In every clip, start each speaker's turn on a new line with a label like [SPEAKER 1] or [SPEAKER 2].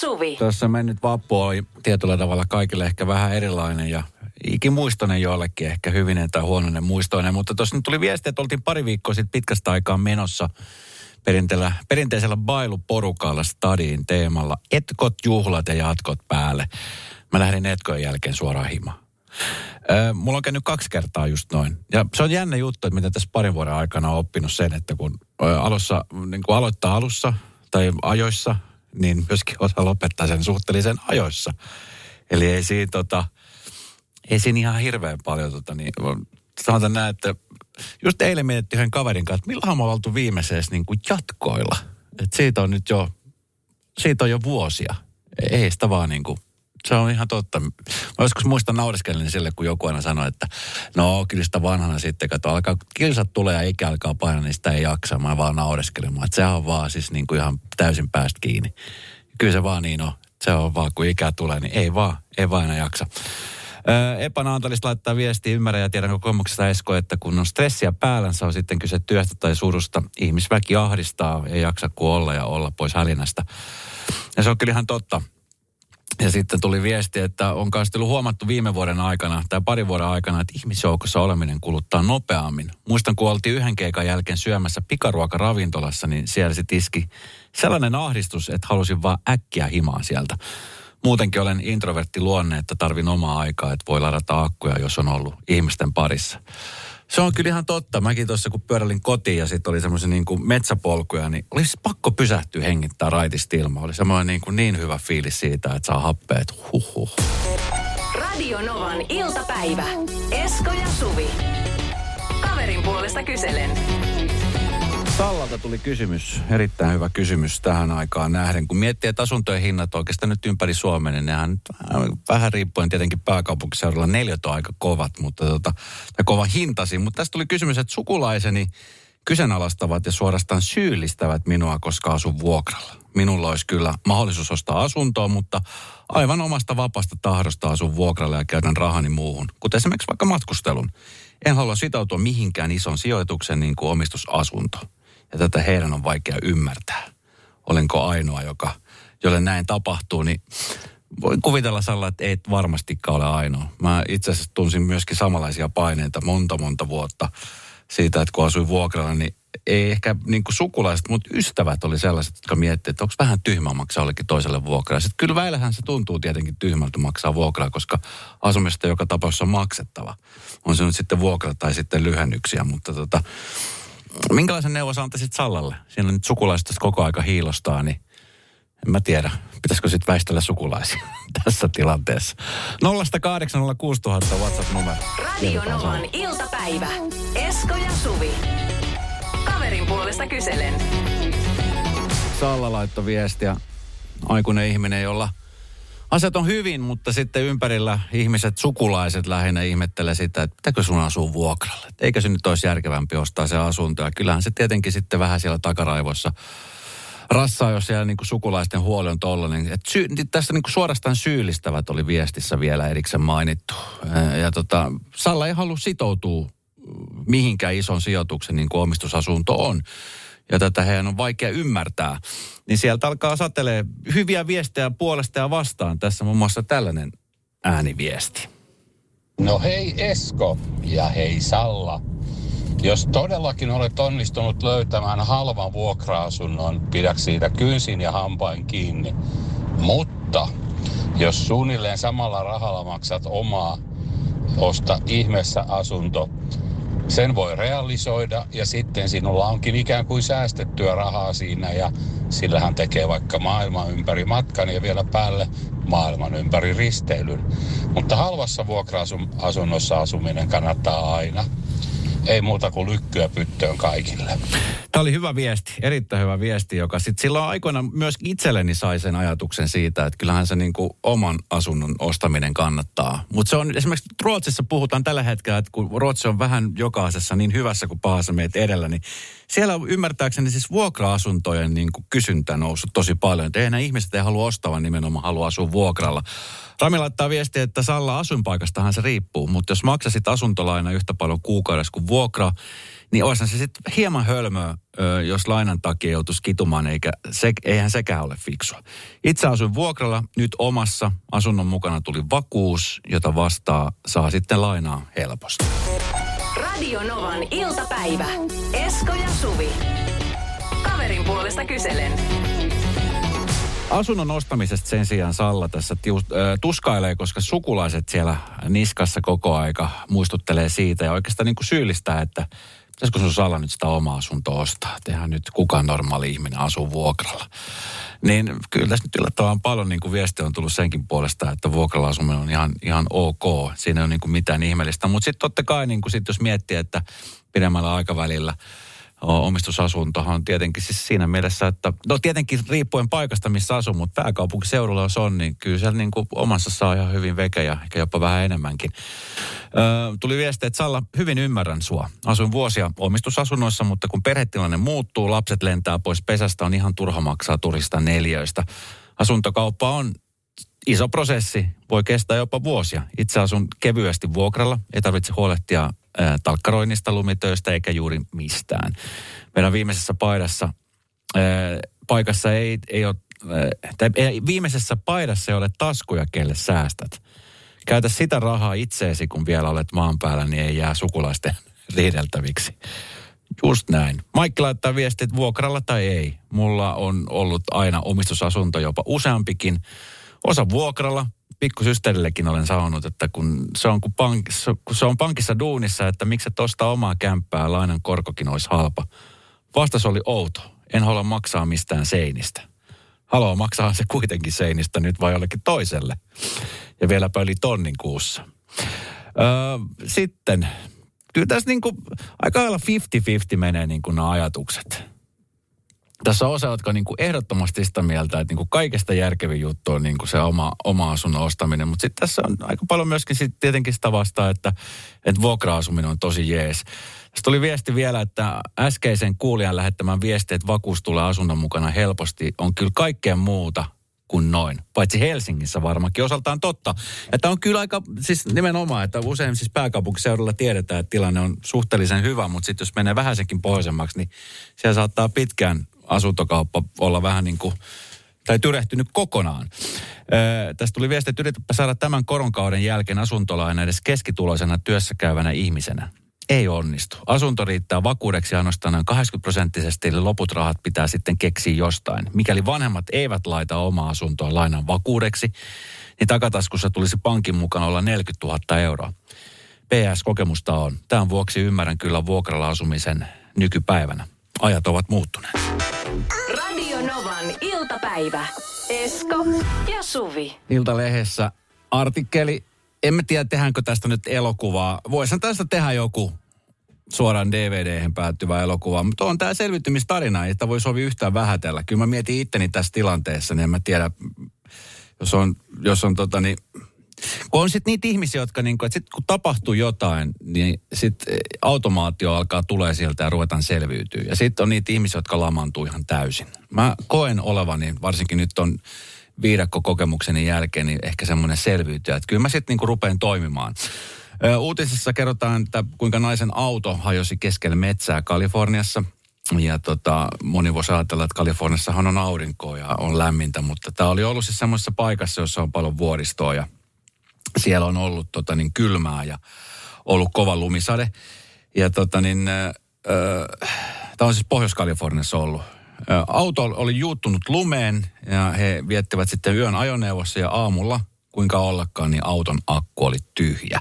[SPEAKER 1] Suvi.
[SPEAKER 2] Tuossa mennyt vappu oli tietyllä tavalla kaikille ehkä vähän erilainen ja ikimuistoinen joillekin, ehkä hyvinen tai huonoinen muistoinen. Mutta tuossa nyt tuli viesti, että oltiin pari viikkoa sitten pitkästä aikaa menossa perinteisellä, perinteisellä bailuporukalla stadiin teemalla etkot, juhlat ja jatkot päälle. Mä lähdin etkojen jälkeen suoraan himaan. Mulla on käynyt kaksi kertaa just noin. Ja se on jännä juttu, että mitä tässä parin vuoden aikana on oppinut sen, että kun alussa, niin kun aloittaa alussa tai ajoissa, niin myöskin osaa lopettaa sen suhteellisen ajoissa. Eli ei siinä, tota, ei siinä ihan hirveän paljon, tota, niin, sanotaan näin, että just eilen mietittiin yhden kaverin kanssa, että milloin me oltu viimeisessä niin kuin jatkoilla. Et siitä on nyt jo, siitä on jo vuosia. Ei sitä vaan niin kuin se on ihan totta. Mä joskus muistan naureskellen sille, kun joku aina sanoi, että no kyllä sitä vanhana sitten, kato, alkaa, kilsat tulee ja ikä alkaa painaa, niin sitä ei jaksa. Mä vaan naureskelemaan, että sehän on vaan siis niin kuin ihan täysin päästä kiinni. Kyllä se vaan niin on. Se on vaan, kun ikä tulee, niin ei vaan, ei vaan enää jaksa. Epa Naantalista laittaa viestiä, ymmärrän ja tiedän kokemuksesta Esko, että kun on stressiä päällänsä on sitten kyse työstä tai surusta, ihmisväki ahdistaa, ei jaksa kuin olla ja olla pois hälinästä. Ja se on kyllä ihan totta. Ja sitten tuli viesti, että on kanssa ollut huomattu viime vuoden aikana tai parin vuoden aikana, että ihmisjoukossa oleminen kuluttaa nopeammin. Muistan, kun oltiin yhden keikan jälkeen syömässä pikaruokaravintolassa, niin siellä se tiski sellainen ahdistus, että halusin vaan äkkiä himaa sieltä. Muutenkin olen introvertti luonne, että tarvin omaa aikaa, että voi ladata akkuja, jos on ollut ihmisten parissa. Se on kyllä ihan totta. Mäkin tuossa kun pyöräilin kotiin ja sitten oli semmoisia niin kuin metsäpolkuja, niin olisi pakko pysähtyä hengittää raitista ilmaa. Oli semmoinen niin, kuin niin hyvä fiilis siitä, että saa happeet. Huhhuh.
[SPEAKER 1] Radio Novan iltapäivä. Esko ja Suvi. Kaverin puolesta kyselen.
[SPEAKER 2] Sallalta tuli kysymys, erittäin hyvä kysymys tähän aikaan nähden. Kun miettii, että asuntojen hinnat oikeastaan nyt ympäri Suomen, niin nehän nyt vähän riippuen tietenkin pääkaupunkiseudulla neljät on aika kovat, mutta tota, tai kova hintasi. Mutta tästä tuli kysymys, että sukulaiseni kyseenalaistavat ja suorastaan syyllistävät minua, koska asun vuokralla. Minulla olisi kyllä mahdollisuus ostaa asuntoa, mutta aivan omasta vapaasta tahdosta asun vuokralla ja käytän rahani muuhun, kuten esimerkiksi vaikka matkustelun. En halua sitoutua mihinkään ison sijoituksen niin kuin omistusasunto ja tätä heidän on vaikea ymmärtää. Olenko ainoa, joka, jolle näin tapahtuu, niin voin kuvitella Salla, että ei varmastikaan ole ainoa. Mä itse asiassa tunsin myöskin samanlaisia paineita monta monta vuotta siitä, että kun asuin vuokralla, niin ei ehkä niin kuin sukulaiset, mutta ystävät oli sellaiset, jotka miettivät, että onko vähän tyhmä maksaa jollekin toiselle vuokraa. Sitten kyllä väillähän se tuntuu tietenkin tyhmältä maksaa vuokraa, koska asumista joka tapauksessa on maksettava. On se nyt sitten vuokra tai sitten lyhennyksiä, mutta tota, Minkälaisen neuvon sä antaisit Sallalle? Siinä on nyt sukulaiset koko aika hiilostaa, niin en mä tiedä. Pitäisikö sitten väistellä sukulaisia tässä tilanteessa? 0806000 WhatsApp-numero.
[SPEAKER 1] Radio Novan iltapäivä. Esko ja Suvi. Kaverin puolesta kyselen.
[SPEAKER 2] Salla laittoi viestiä. Aikuinen ihminen, jolla asiat on hyvin, mutta sitten ympärillä ihmiset, sukulaiset lähinnä ihmettelee sitä, että pitääkö sun asua vuokralle. Eikö se nyt olisi järkevämpi ostaa se asunto. Ja kyllähän se tietenkin sitten vähän siellä takaraivossa rassaa, jos siellä niin kuin sukulaisten huoli on tollainen. Et sy- niin tästä niin kuin suorastaan syyllistävät oli viestissä vielä erikseen mainittu. Ja tota, Salla ei halua sitoutua mihinkään ison sijoituksen niin kuin omistusasunto on ja tätä heidän on vaikea ymmärtää, niin sieltä alkaa satelee hyviä viestejä puolesta ja vastaan. Tässä muun muassa tällainen ääniviesti.
[SPEAKER 3] No hei Esko ja hei Salla. Jos todellakin olet onnistunut löytämään halvan vuokra-asunnon, pidä siitä kynsin ja hampain kiinni. Mutta jos suunnilleen samalla rahalla maksat omaa, osta ihmeessä asunto, sen voi realisoida ja sitten sinulla onkin ikään kuin säästettyä rahaa siinä ja sillähän tekee vaikka maailman ympäri matkan ja vielä päälle maailman ympäri risteilyn. Mutta halvassa vuokra-asunnossa asuminen kannattaa aina ei muuta kuin lykkyä pyttöön kaikille.
[SPEAKER 2] Tämä oli hyvä viesti, erittäin hyvä viesti, joka sitten silloin aikoina myös itselleni sai sen ajatuksen siitä, että kyllähän se niin kuin oman asunnon ostaminen kannattaa. Mutta se on esimerkiksi Ruotsissa puhutaan tällä hetkellä, että kun Ruotsi on vähän jokaisessa niin hyvässä kuin pahassa meitä edellä, niin siellä ymmärtääkseni siis vuokra-asuntojen niin kuin kysyntä noussut tosi paljon. Että eihän ihmiset ei halua ostaa, vaan nimenomaan halua asua vuokralla. Rami laittaa viestiä, että Salla asuinpaikastahan se riippuu, mutta jos maksasit asuntolaina yhtä paljon kuukaudessa kuin vuokra, niin olisihan se sitten hieman hölmöä, jos lainan takia joutuisi kitumaan, eikä se, eihän sekään ole fiksua. Itse asuin vuokralla, nyt omassa asunnon mukana tuli vakuus, jota vastaa saa sitten lainaa helposti.
[SPEAKER 1] Radio Novan iltapäivä. Esko ja Suvi. Kaverin puolesta kyselen.
[SPEAKER 2] Asunnon ostamisesta sen sijaan Salla tässä tius, äh, tuskailee, koska sukulaiset siellä niskassa koko aika muistuttelee siitä ja oikeastaan niin kuin syyllistää, että pitäisikö sun Salla nyt sitä omaa asuntoa ostaa. Tehän nyt kukaan normaali ihminen asuu vuokralla. Niin kyllä tässä nyt yllättävän paljon niin kuin viesti on tullut senkin puolesta, että vuokralla asuminen on ihan, ihan ok. Siinä ei ole niin kuin mitään ihmeellistä. Mutta sitten totta kai, niin kuin sit jos miettii, että pidemmällä aikavälillä – omistusasuntohan tietenkin siis siinä mielessä, että no tietenkin riippuen paikasta, missä asuu, mutta pääkaupunkiseudulla jos on, niin kyllä siellä niin kuin omassa saa ihan hyvin vekejä, ehkä jopa vähän enemmänkin. Öö, tuli viesti, että Salla, hyvin ymmärrän sua. Asuin vuosia omistusasunnoissa, mutta kun perhetilanne muuttuu, lapset lentää pois pesästä, on ihan turha maksaa turista neljöistä. Asuntokauppa on iso prosessi, voi kestää jopa vuosia. Itse asun kevyesti vuokralla, ei tarvitse huolehtia talkkaroinnista, lumitöistä eikä juuri mistään. Meidän viimeisessä paidassa, ää, paikassa ei, ei ole, ää, tai ei, viimeisessä paidassa ei ole taskuja, kelle säästät. Käytä sitä rahaa itseesi, kun vielä olet maan päällä, niin ei jää sukulaisten riideltäviksi. Just näin. Maikki laittaa viestit vuokralla tai ei. Mulla on ollut aina omistusasunto jopa useampikin. Osa vuokralla, pikkusysterillekin olen sanonut, että kun se on, kun, pankissa, kun se on pankissa duunissa, että miksi et ostaa omaa kämppää, lainan korkokin olisi halpa. Vastas oli outo. En halua maksaa mistään seinistä. Haluaa maksaa se kuitenkin seinistä nyt vai jollekin toiselle. Ja vieläpä yli tonnin kuussa. Öö, sitten, kyllä tässä niin kuin, aika lailla 50-50 menee niin kuin nämä ajatukset tässä on osa, jotka on niin kuin ehdottomasti sitä mieltä, että niin kuin kaikesta järkevin juttu on niin kuin se oma, oma asunnon ostaminen. Mutta sitten tässä on aika paljon myöskin sit tietenkin sitä vastaa, että, että vuokra-asuminen on tosi jees. Sitten tuli viesti vielä, että äskeisen kuulijan lähettämän viesti, että vakuus tulee asunnon mukana helposti, on kyllä kaikkea muuta kuin noin. Paitsi Helsingissä varmaankin osaltaan totta. Ja tämä on kyllä aika, siis nimenomaan, että usein siis pääkaupunkiseudulla tiedetään, että tilanne on suhteellisen hyvä, mutta sitten jos menee vähäisenkin pohjoisemmaksi, niin siellä saattaa pitkään asuntokauppa olla vähän niin kuin, tai tyrehtynyt kokonaan. Öö, tästä tuli viesti, että yritäpä saada tämän koronkauden jälkeen asuntolaina edes keskituloisena työssä käyvänä ihmisenä. Ei onnistu. Asunto riittää vakuudeksi ainoastaan noin 80 prosenttisesti, eli loput rahat pitää sitten keksiä jostain. Mikäli vanhemmat eivät laita omaa asuntoa lainan vakuudeksi, niin takataskussa tulisi pankin mukaan olla 40 000 euroa. PS-kokemusta on. Tämän vuoksi ymmärrän kyllä vuokralla asumisen nykypäivänä. Ajat ovat muuttuneet.
[SPEAKER 1] Radio Novan iltapäivä. Esko ja Suvi.
[SPEAKER 2] Iltalehdessä artikkeli. En tiedä, tehdäänkö tästä nyt elokuvaa. Voisin tästä tehdä joku suoraan dvd päättyvä elokuva, mutta on tämä selviytymistarina, että voi sovi yhtään vähätellä. Kyllä mä mietin itteni tässä tilanteessa, niin en mä tiedä, jos on, jos on tota niin, kun on sitten niitä ihmisiä, jotka niinku, että sit kun tapahtuu jotain, niin sitten automaatio alkaa tulee sieltä ja ruvetaan selviytyä. Ja sitten on niitä ihmisiä, jotka lamaantuu ihan täysin. Mä koen olevani, varsinkin nyt on viidakko-kokemukseni jälkeen, niin ehkä semmoinen selviytyä. Että kyllä mä sitten niinku rupean toimimaan. Uutisessa kerrotaan, että kuinka naisen auto hajosi keskellä metsää Kaliforniassa. Ja tota, moni voisi ajatella, että Kaliforniassahan on aurinkoa ja on lämmintä, mutta tämä oli ollut siis semmoisessa paikassa, jossa on paljon vuoristoa ja siellä on ollut tota, niin kylmää ja ollut kova lumisade. Ja tota niin, äh, tämä on siis Pohjois-Kaliforniassa ollut. Auto oli juuttunut lumeen ja he viettivät sitten yön ajoneuvossa ja aamulla, kuinka ollakaan, niin auton akku oli tyhjä.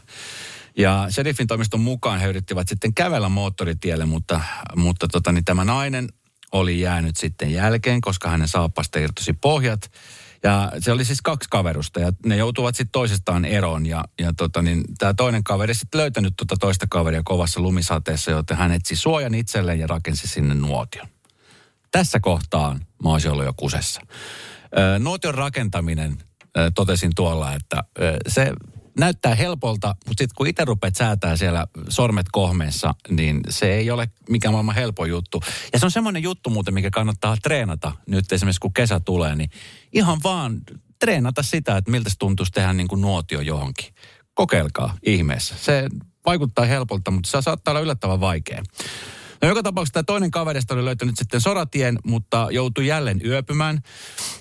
[SPEAKER 2] Ja sheriffin toimiston mukaan he yrittivät sitten kävellä moottoritielle, mutta, mutta tota, niin tämä nainen oli jäänyt sitten jälkeen, koska hänen saappasta irtosi pohjat. Ja se oli siis kaksi kaverusta ja ne joutuvat sitten toisestaan eroon. Ja, ja tota, niin, tämä toinen kaveri sitten löytänyt tuota toista kaveria kovassa lumisateessa, joten hän etsi suojan itselleen ja rakensi sinne nuotion. Tässä kohtaan mä olisin ollut jo kusessa. nuotion rakentaminen, totesin tuolla, että se näyttää helpolta, mutta sitten kun itse rupeat säätää siellä sormet kohmeessa, niin se ei ole mikään maailman helpo juttu. Ja se on semmoinen juttu muuten, mikä kannattaa treenata nyt esimerkiksi kun kesä tulee, niin ihan vaan treenata sitä, että miltä se tuntuisi tehdä niin kuin nuotio johonkin. Kokeilkaa ihmeessä. Se vaikuttaa helpolta, mutta se saattaa olla yllättävän vaikea. No joka tapauksessa tämä toinen kaverista oli löytänyt sitten soratien, mutta joutui jälleen yöpymään.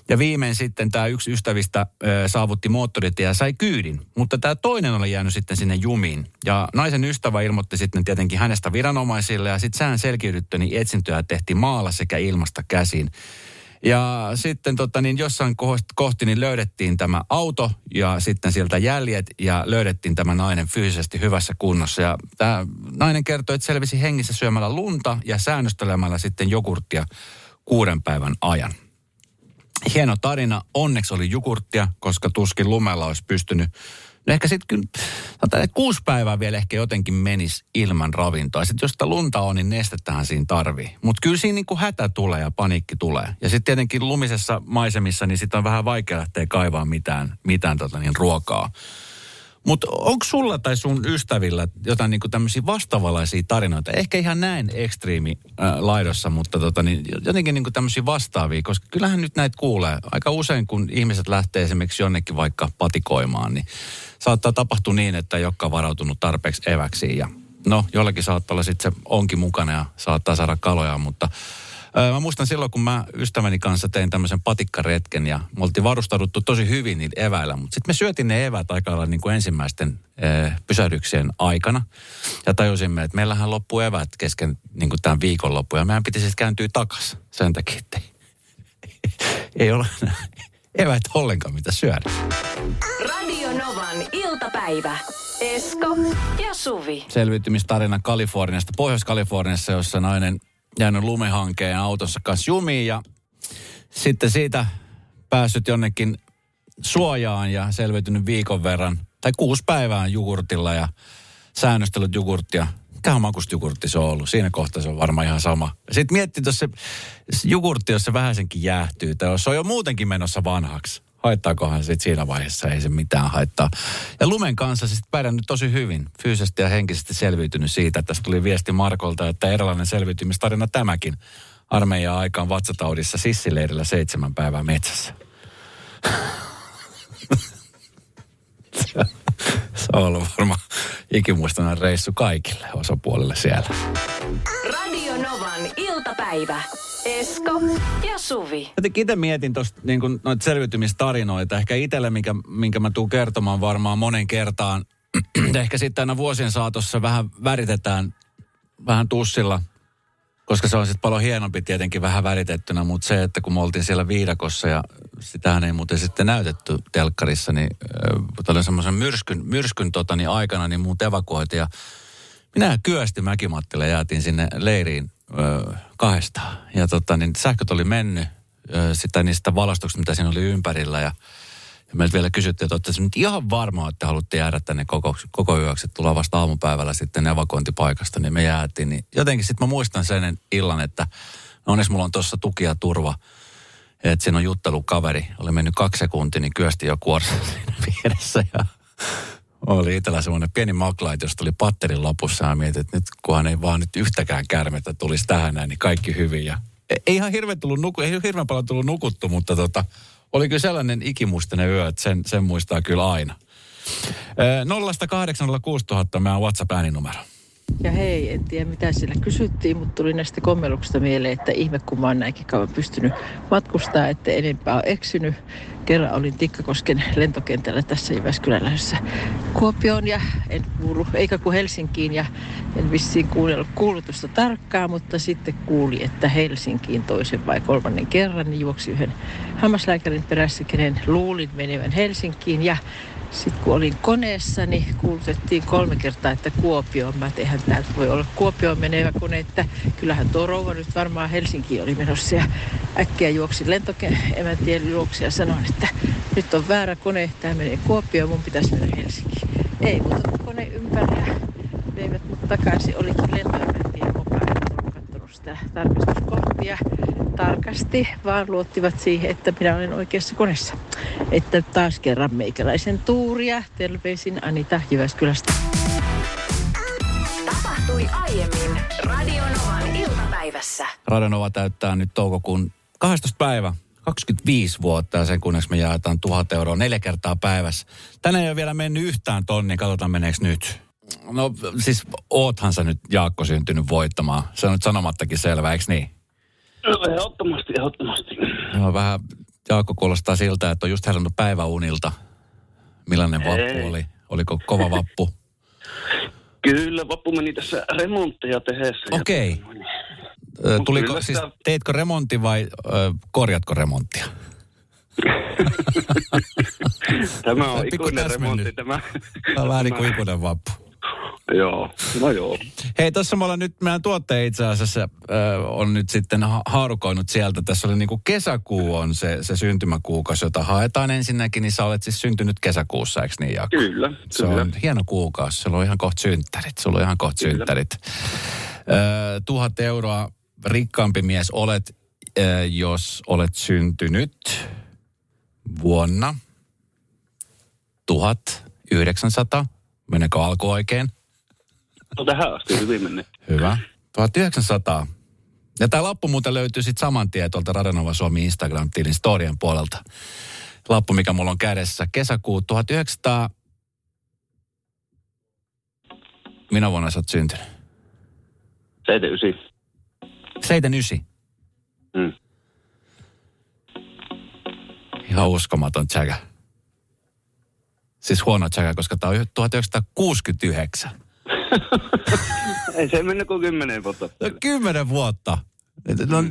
[SPEAKER 2] Ja viimein sitten tämä yksi ystävistä ö, saavutti moottoritie ja sai kyydin. Mutta tämä toinen oli jäänyt sitten sinne jumiin. Ja naisen ystävä ilmoitti sitten tietenkin hänestä viranomaisille ja sitten sään selkiydytty, niin etsintöä tehtiin maalla sekä ilmasta käsin. Ja sitten tota, niin jossain kohti niin löydettiin tämä auto ja sitten sieltä jäljet ja löydettiin tämä nainen fyysisesti hyvässä kunnossa. Ja tämä nainen kertoi, että selvisi hengissä syömällä lunta ja säännöstelemällä sitten jogurttia kuuden päivän ajan. Hieno tarina. Onneksi oli jogurttia, koska tuskin lumella olisi pystynyt ehkä sitten kyllä, kuusi päivää vielä ehkä jotenkin menisi ilman ravintoa. Sitten jos sitä lunta on, niin nestettähän siinä tarvii. Mutta kyllä siinä niinku hätä tulee ja paniikki tulee. Ja sitten tietenkin lumisessa maisemissa, niin sitten on vähän vaikea lähteä kaivaa mitään, mitään tota niin, ruokaa. Mutta onko sulla tai sun ystävillä jotain niinku tämmöisiä vastaavalaisia tarinoita? Ehkä ihan näin ekstriimi äh, laidossa, mutta tota, niin, jotenkin niinku tämmöisiä vastaavia, koska kyllähän nyt näitä kuulee. Aika usein, kun ihmiset lähtee esimerkiksi jonnekin vaikka patikoimaan, niin saattaa tapahtua niin, että ei olekaan varautunut tarpeeksi eväksiin. Ja no, jollakin saattaa olla sitten se onkin mukana ja saattaa saada kaloja, mutta Mä muistan silloin, kun mä ystäväni kanssa tein tämmöisen patikkaretken ja me oltiin varustauduttu tosi hyvin niitä eväillä, mutta sitten me syötiin ne evät aika lailla niin kuin ensimmäisten e, pysähdyksien aikana. Ja tajusimme, että meillähän loppuu evät kesken niin kuin tämän viikonloppu ja meidän piti sitten kääntyä takaisin sen takia, että ei, ei ole evät ollenkaan mitä syödä.
[SPEAKER 1] Radio Novan iltapäivä. Esko ja Suvi.
[SPEAKER 2] Selviytymistarina Kaliforniasta, Pohjois-Kaliforniassa, jossa nainen jäänyt lumehankeen autossa kanssa jumiin ja sitten siitä päässyt jonnekin suojaan ja selviytynyt viikon verran tai kuusi päivää jogurtilla ja säännöstellyt jogurttia. Mikähän makusta jogurtti se on ollut? Siinä kohtaa se on varmaan ihan sama. Sitten mietti tuossa jogurtti, jos se vähäisenkin jäähtyy, tai jos se on jo muutenkin menossa vanhaksi haittaakohan sitten siinä vaiheessa, ei se mitään haittaa. Ja Lumen kanssa sitten pärjännyt tosi hyvin, fyysisesti ja henkisesti selviytynyt siitä. Tässä tuli viesti Markolta, että erilainen selviytymistarina tämäkin. Armeijan aikaan vatsataudissa sissileirillä seitsemän päivää metsässä. se on ollut varmaan ikimuistainen reissu kaikille osapuolille siellä.
[SPEAKER 1] Radio Novan iltapäivä. Esko ja Suvi.
[SPEAKER 2] Jotenkin itse mietin tuosta niin noita selviytymistarinoita. Ehkä itselle, minkä, minkä mä tuun kertomaan varmaan monen kertaan. Ehkä sitten aina vuosien saatossa vähän väritetään vähän tussilla, koska se on sitten paljon hienompi tietenkin vähän väritettynä, mutta se, että kun me oltiin siellä viidakossa ja sitähän ei muuten sitten näytetty telkkarissa, niin äh, semmoisen myrskyn, myrskyn tota, niin aikana, niin muut evakuoitiin ja minä Kyösti Mäkimattille jäätiin sinne leiriin ö, kahdestaan. Ja tota, niin sähköt oli mennyt ö, sitä niistä valastuksista, mitä siinä oli ympärillä. Ja, ja meiltä vielä kysyttiin, että olette nyt ihan varmaa, että haluatte jäädä tänne koko, koko yöksi, että tullaan vasta aamupäivällä sitten evakuointipaikasta, niin me jäätiin. Niin jotenkin sitten mä muistan sen illan, että no onneksi mulla on tuossa tuki ja turva. Että siinä on juttelukaveri. Oli mennyt kaksi sekuntia, niin kyösti jo kuorsa siinä vieressä. Ja oli itsellä semmoinen pieni maklaita, josta tuli patterin lopussa ja mietin, että nyt kunhan ei vaan nyt yhtäkään kärmettä tulisi tähän näin, niin kaikki hyvin. Ja ei ihan hirveän, tullut nuku, ei hirveän paljon tullut nukuttu, mutta tota, oli kyllä sellainen ikimuistinen yö, että sen, sen muistaa kyllä aina. 0806000 meidän WhatsApp-ääninumero.
[SPEAKER 4] Ja hei, en tiedä mitä siellä kysyttiin, mutta tuli näistä kommeluksista mieleen, että ihme kun mä oon näinkin kauan pystynyt matkustaa, että enempää on eksynyt. Kerran olin Tikkakosken lentokentällä tässä Jyväskylän lähdössä Kuopioon ja en kuulu, eikä kuin Helsinkiin ja en vissiin kuunnellut kuulutusta tarkkaan, mutta sitten kuuli, että Helsinkiin toisen vai kolmannen kerran niin juoksi yhden hammaslääkärin perässä, kenen luulin menevän Helsinkiin ja sitten kun olin koneessa, niin kuulutettiin kolme kertaa, että Kuopio. Mä eihän täältä voi olla Kuopioon menevä kone, että kyllähän tuo rouva nyt varmaan Helsinki oli menossa. Ja äkkiä juoksin lentokemäntien juoksi ja sanoin, että nyt on väärä kone, tämä menee Kuopioon, mun pitäisi mennä Helsinkiin. Ei, mutta kone ympäri ja veivät mut takaisin. Olikin lentoemäntiä mukaan, en ollut katsonut sitä tarkastuskohtia tarkasti, vaan luottivat siihen, että minä olen oikeassa koneessa. Että taas kerran meikäläisen tuuria. Terveisin Anita Jyväskylästä.
[SPEAKER 1] Tapahtui aiemmin Radionovan iltapäivässä.
[SPEAKER 2] Radionova täyttää nyt toukokuun 12. päivä 25 vuotta ja sen kunneksi me jaetaan 1000 euroa neljä kertaa päivässä. Tänään ei ole vielä mennyt yhtään tonnia, katsotaan meneekö nyt. No siis oothan sä nyt Jaakko syntynyt voittamaan. Se on nyt sanomattakin selvä, eikö niin?
[SPEAKER 5] Ehdottomasti, ehdottomasti.
[SPEAKER 2] No, vähän Jaakko kuulostaa siltä, että on just herännyt päiväunilta. Millainen vappu
[SPEAKER 5] Ei.
[SPEAKER 2] oli? Oliko kova vappu?
[SPEAKER 5] Kyllä, vappu meni tässä remontteja tehdessä.
[SPEAKER 2] Okei.
[SPEAKER 5] Mut
[SPEAKER 2] Tuliko,
[SPEAKER 5] kyllä
[SPEAKER 2] siis teitkö remontti vai ö, korjatko remonttia?
[SPEAKER 5] Tämä
[SPEAKER 2] on
[SPEAKER 5] ikuinen remontti. Tämä,
[SPEAKER 2] Tämä on vähän niin kuin ikuinen vappu.
[SPEAKER 5] Joo, no joo.
[SPEAKER 2] Hei, tuossa me ollaan nyt, meidän tuottaja itse asiassa äh, on nyt sitten ha- haarukoinut sieltä. Tässä oli niin kuin kesäkuu on se, se syntymäkuukausi, jota haetaan ensinnäkin, niin sä olet siis syntynyt kesäkuussa, eikö niin Jaakko?
[SPEAKER 5] Kyllä,
[SPEAKER 2] Se
[SPEAKER 5] kyllä.
[SPEAKER 2] on hieno kuukausi, sulla on ihan kohta synttärit, sulla on ihan kohta
[SPEAKER 5] Kyllä.
[SPEAKER 2] synttärit. Ö, tuhat euroa rikkaampi mies olet, ö, jos olet syntynyt vuonna 1900. Meneekö alku oikein?
[SPEAKER 5] No tähän asti hyvin mennyt.
[SPEAKER 2] Hyvä. 1900. Ja tämä lappu muuten löytyy sitten saman tien tuolta Radanova Suomi Instagram-tilin storien puolelta. Lappu, mikä mulla on kädessä. Kesäkuu 1900. Minä vuonna sä oot syntynyt?
[SPEAKER 5] 79.
[SPEAKER 2] 79.
[SPEAKER 5] Mm.
[SPEAKER 2] Ihan uskomaton tsäkä. Siis huono tsäkä, koska tämä on 1969.
[SPEAKER 5] Ei se mennyt kuin 10 vuotta.
[SPEAKER 2] No, kymmenen vuotta. No,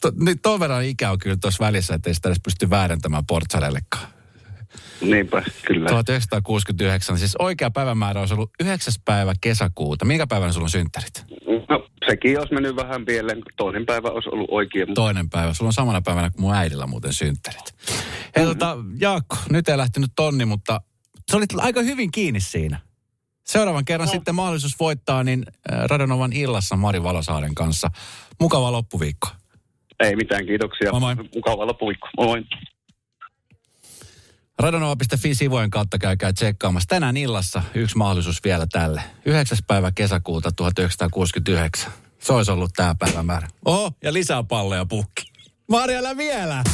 [SPEAKER 2] to, nyt ton verran ikä on kyllä tuossa välissä, että ei sitä edes pysty väärentämään portsalellekaan.
[SPEAKER 5] Niinpä, kyllä.
[SPEAKER 2] 1969, siis oikea päivämäärä olisi ollut 9. päivä kesäkuuta. Minkä päivänä sulla on synttärit?
[SPEAKER 5] No sekin olisi mennyt vähän pieleen, kun toinen päivä olisi ollut oikein. Mutta
[SPEAKER 2] Toinen päivä. Sulla on samana päivänä kuin mun äidillä muuten synttärit. Hei tota, Jaakko, nyt ei lähtenyt tonni, mutta sä olit aika hyvin kiinni siinä. Seuraavan kerran sitten mahdollisuus voittaa, niin Radonovan illassa Mari Valosaaren kanssa. Mukava loppuviikko.
[SPEAKER 5] ei mitään, kiitoksia.
[SPEAKER 2] Moi moi.
[SPEAKER 5] Mukava loppuviikko. Moi.
[SPEAKER 2] Radonova.fi-sivujen kautta käykää tsekkaamassa. Tänään illassa yksi mahdollisuus vielä tälle. 9. päivä kesäkuuta 1969. Se olisi ollut tämä päivämäärä. Oho, ja lisää palleja pukki. Marjalla vielä!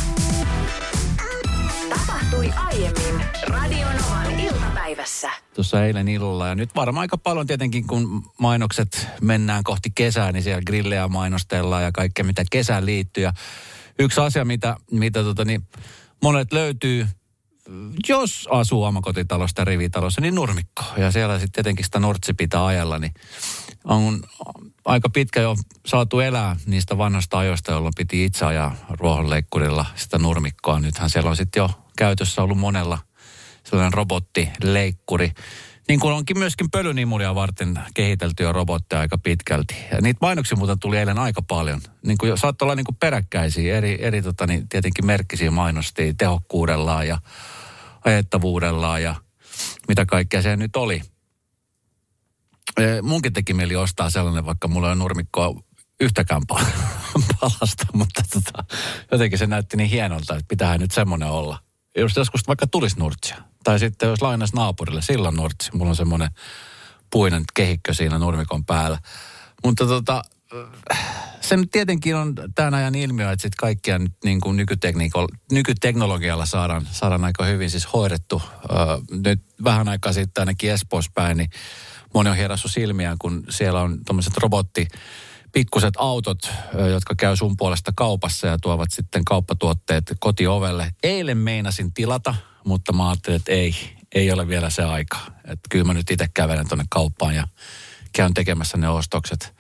[SPEAKER 1] Tapahtui aiemmin Radionovan iltapäivässä.
[SPEAKER 2] Tuossa eilen illalla ja nyt varmaan aika paljon tietenkin, kun mainokset mennään kohti kesää, niin siellä grillejä mainostellaan ja kaikkea, mitä kesään liittyy. Ja yksi asia, mitä, mitä tota, niin monet löytyy, jos asuu omakotitalossa tai rivitalossa, niin nurmikko. Ja siellä sitten tietenkin sitä nortsi pitää ajella, niin on aika pitkä jo saatu elää niistä vanhoista ajoista, jolloin piti itse ajaa ruohonleikkurilla sitä nurmikkoa. Nythän siellä on sitten jo käytössä ollut monella sellainen robottileikkuri. Niin kuin onkin myöskin pölynimulia varten kehiteltyjä robotteja aika pitkälti. Ja niitä mainoksia muuten tuli eilen aika paljon. Niin kuin saattoi olla niin kuin peräkkäisiä, eri, eri tota, niin tietenkin merkkisiä mainostia tehokkuudellaan ja ajettavuudellaan ja mitä kaikkea se nyt oli. Eh, Munkin teki mieli ostaa sellainen, vaikka mulla ole nurmikkoa yhtäkään pa- palasta, mutta tota, jotenkin se näytti niin hienolta, että pitäähän nyt semmoinen olla. Jos joskus vaikka tulisi nurtsia, tai sitten jos lainas naapurille, silloin nurtsi. Mulla on semmoinen puinen kehikkö siinä nurmikon päällä. Mutta tota, se nyt tietenkin on tämän ajan ilmiö, että sitten kaikkia nyt niin kuin nykyteknologialla saadaan, saadaan aika hyvin siis hoidettu. Nyt vähän aikaa sitten ainakin Espoossa päin, niin moni on hierassut silmiään, kun siellä on tuommoiset robotti, pikkuset autot, jotka käy sun puolesta kaupassa ja tuovat sitten kauppatuotteet kotiovelle. Eilen meinasin tilata, mutta mä ajattelin, että ei, ei ole vielä se aika. Että kyllä mä nyt itse kävelen tuonne kauppaan ja käyn tekemässä ne ostokset.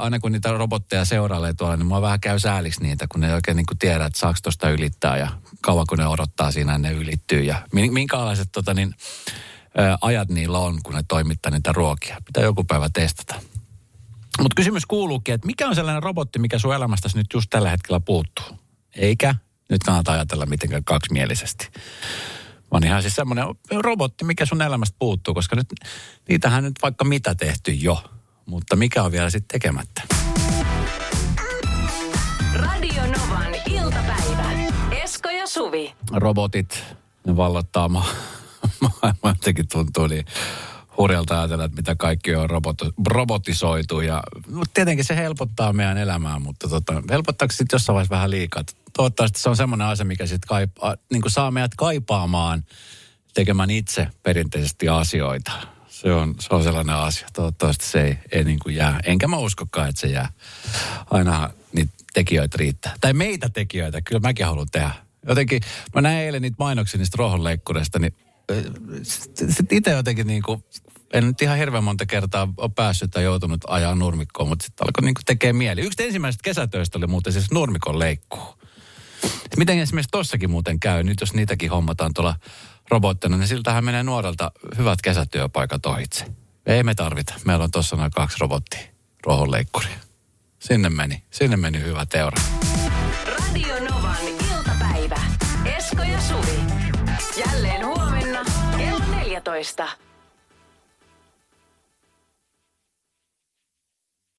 [SPEAKER 2] Aina kun niitä robotteja seurailee tuolla, niin mua vähän käy sääliksi niitä, kun ne ei oikein niin kuin tiedä, että saako tuosta ylittää ja kauan kun ne odottaa siinä, ne ylittyy. Ja min- minkälaiset tota, niin, ajat niillä on, kun ne toimittaa niitä ruokia. Pitää joku päivä testata. Mutta kysymys kuuluukin, että mikä on sellainen robotti, mikä sun elämästäsi nyt just tällä hetkellä puuttuu? Eikä nyt kannata ajatella mitenkään kaksimielisesti. Vaan ihan siis semmoinen robotti, mikä sun elämästä puuttuu, koska nyt niitähän nyt vaikka mitä tehty jo. Mutta mikä on vielä sitten tekemättä?
[SPEAKER 1] Radio Novan iltapäivä. Esko ja Suvi.
[SPEAKER 2] Robotit, ne vallottaa ma- maailmaa jotenkin tuntuu niin hurjalta ajatella, että mitä kaikki on robot- robotisoitu. Ja, no, tietenkin se helpottaa meidän elämää, mutta tota, helpottaako sitten jossain vaiheessa vähän liikaa? Toivottavasti se on semmoinen asia, mikä sitten kaipaa, niin saa meidät kaipaamaan tekemään itse perinteisesti asioita. Se on, se on sellainen asia. Toivottavasti se ei, ei niin kuin jää. Enkä mä uskokaan, että se jää. Aina niitä tekijöitä riittää. Tai meitä tekijöitä. Kyllä mäkin haluan tehdä. Jotenkin, mä näin eilen niitä mainoksia niistä niin sitten itse jotenkin niin kuin, en nyt ihan hirveän monta kertaa ole päässyt tai joutunut ajaa nurmikkoon, mutta sitten alkoi niin tekee mieli. Yksi ensimmäisestä kesätöistä oli muuten siis nurmikon leikkuu. Miten esimerkiksi tossakin muuten käy, nyt jos niitäkin hommataan tuolla robottina, niin siltähän menee nuorelta hyvät kesätyöpaikat ohitse. Ei me tarvita. Meillä on tuossa noin kaksi robottia, rohonleikkuria. Sinne meni, sinne meni hyvä teora.
[SPEAKER 1] Radio Novan iltapäivä. Esko ja Suvi. Jälleen barato está.